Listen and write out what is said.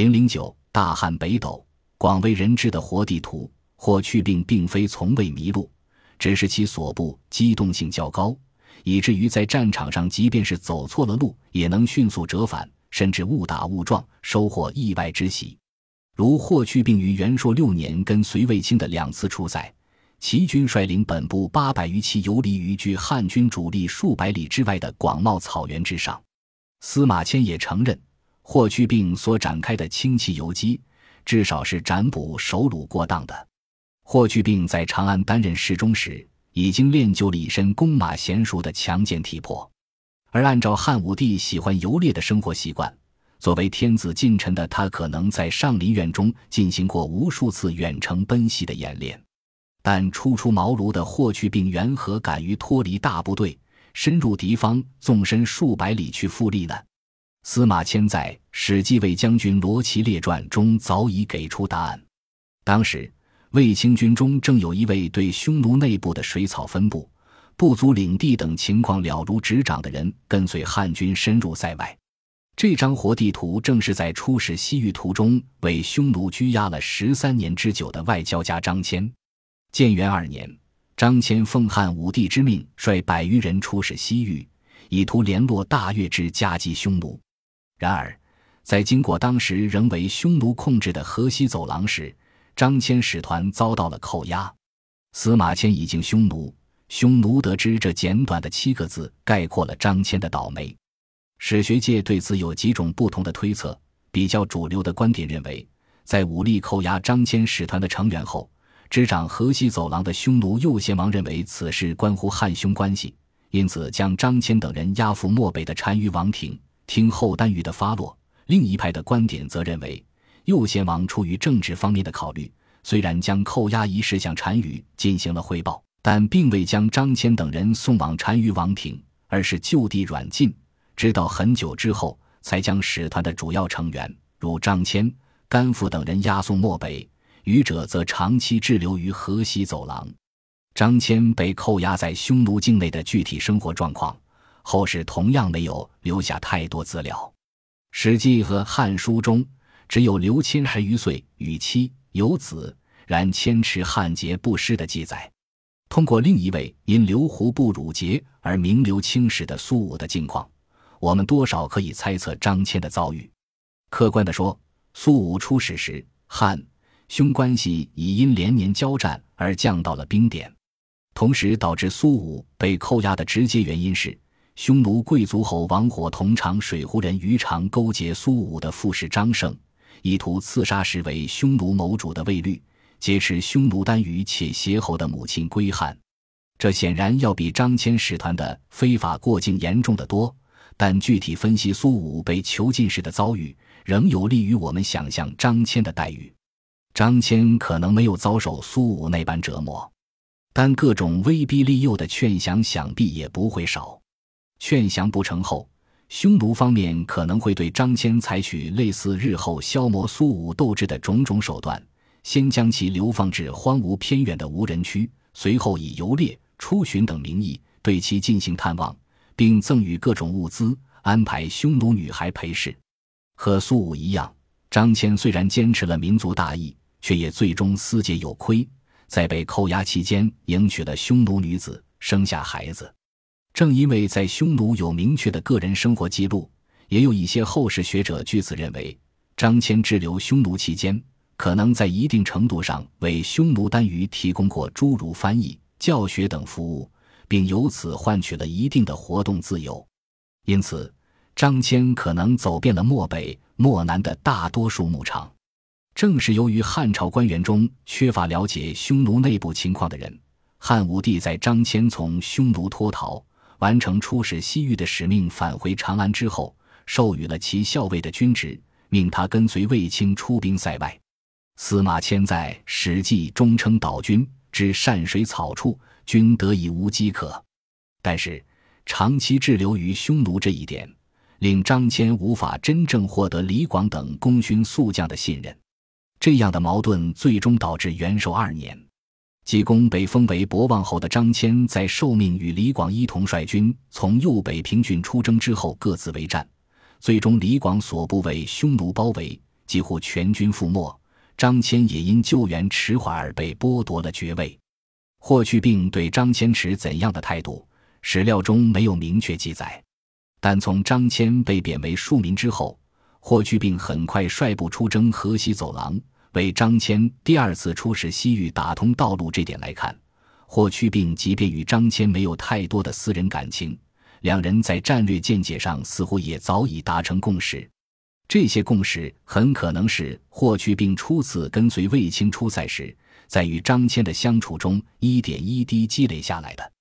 零零九大汉北斗，广为人知的活地图。霍去病并非从未迷路，只是其所部机动性较高，以至于在战场上，即便是走错了路，也能迅速折返，甚至误打误撞，收获意外之喜。如霍去病于元朔六年跟隋卫青的两次出塞，齐军率领本部八百余骑游离于距汉军主力数百里之外的广袤草原之上。司马迁也承认，霍去病所展开的轻骑游击，至少是占卜首虏过当的。霍去病在长安担任侍中时，已经练就了一身弓马娴熟的强健体魄，而按照汉武帝喜欢游猎的生活习惯。作为天子近臣的他，可能在上林苑中进行过无数次远程奔袭的演练，但初出茅庐的霍去病缘何敢于脱离大部队，深入敌方，纵身数百里去复利呢？司马迁在《史记卫将军罗齐列传》中早已给出答案。当时，卫青军中正有一位对匈奴内部的水草分布、部族领地等情况了如指掌的人，跟随汉军深入塞外。这张活地图正是在出使西域途中为匈奴拘押了十三年之久的外交家张骞。建元二年，张骞奉汉武帝之命，率百余人出使西域，以图联络大越之夹击匈奴。然而，在经过当时仍为匈奴控制的河西走廊时，张骞使团遭到了扣押。司马迁已经匈奴，匈奴得知这简短的七个字，概括了张骞的倒霉。史学界对此有几种不同的推测。比较主流的观点认为，在武力扣押张骞使团的成员后，执掌河西走廊的匈奴右贤王认为此事关乎汉匈关系，因此将张骞等人押赴漠北的单于王庭，听后单于的发落。另一派的观点则认为，右贤王出于政治方面的考虑，虽然将扣押一事向单于进行了汇报，但并未将张骞等人送往单于王庭，而是就地软禁。直到很久之后，才将使团的主要成员如张骞、甘父等人押送漠北，余者则长期滞留于河西走廊。张骞被扣押在匈奴境内的具体生活状况，后世同样没有留下太多资料。《史记》和《汉书》中只有刘谦十余岁，与妻有子，然谦持汉节不失的记载。通过另一位因刘胡不辱节而名留青史的苏武的境况。我们多少可以猜测张骞的遭遇。客观地说，苏武出使时，汉匈关系已因连年交战而降到了冰点。同时，导致苏武被扣押的直接原因是，匈奴贵族侯王火同长水胡人于长勾结苏武的副使张胜，意图刺杀实为匈奴谋主的卫律，劫持匈奴单于且邪侯的母亲归汉。这显然要比张骞使团的非法过境严重的多。但具体分析苏武被囚禁时的遭遇，仍有利于我们想象张骞的待遇。张骞可能没有遭受苏武那般折磨，但各种威逼利诱的劝降想必也不会少。劝降不成后，匈奴方面可能会对张骞采取类似日后消磨苏武斗志的种种手段：先将其流放至荒芜偏远的无人区，随后以游猎、出巡等名义对其进行探望。并赠予各种物资，安排匈奴女孩陪侍。和苏武一样，张骞虽然坚持了民族大义，却也最终私结有亏，在被扣押期间迎娶了匈奴女子，生下孩子。正因为在匈奴有明确的个人生活记录，也有一些后世学者据此认为，张骞滞留匈奴期间，可能在一定程度上为匈奴单于提供过诸如翻译、教学等服务。并由此换取了一定的活动自由，因此张骞可能走遍了漠北、漠南的大多数牧场。正是由于汉朝官员中缺乏了解匈奴内部情况的人，汉武帝在张骞从匈奴脱逃、完成出使西域的使命，返回长安之后，授予了其校尉的军职，命他跟随卫青出兵塞外。司马迁在《史记》中称岛君之善水草处。均得以无饥渴，但是长期滞留于匈奴这一点，令张骞无法真正获得李广等功勋宿将的信任。这样的矛盾最终导致元寿二年，济公被封为博望侯的张骞，在受命与李广一同率军从右北平郡出征之后，各自为战。最终，李广所部为匈奴包围，几乎全军覆没。张骞也因救援迟缓而被剥夺了爵位。霍去病对张骞持怎样的态度，史料中没有明确记载。但从张骞被贬为庶民之后，霍去病很快率部出征河西走廊，为张骞第二次出使西域打通道路。这点来看，霍去病即便与张骞没有太多的私人感情，两人在战略见解上似乎也早已达成共识。这些共识很可能是霍去病初次跟随卫青出塞时，在与张骞的相处中一点一滴积累下来的。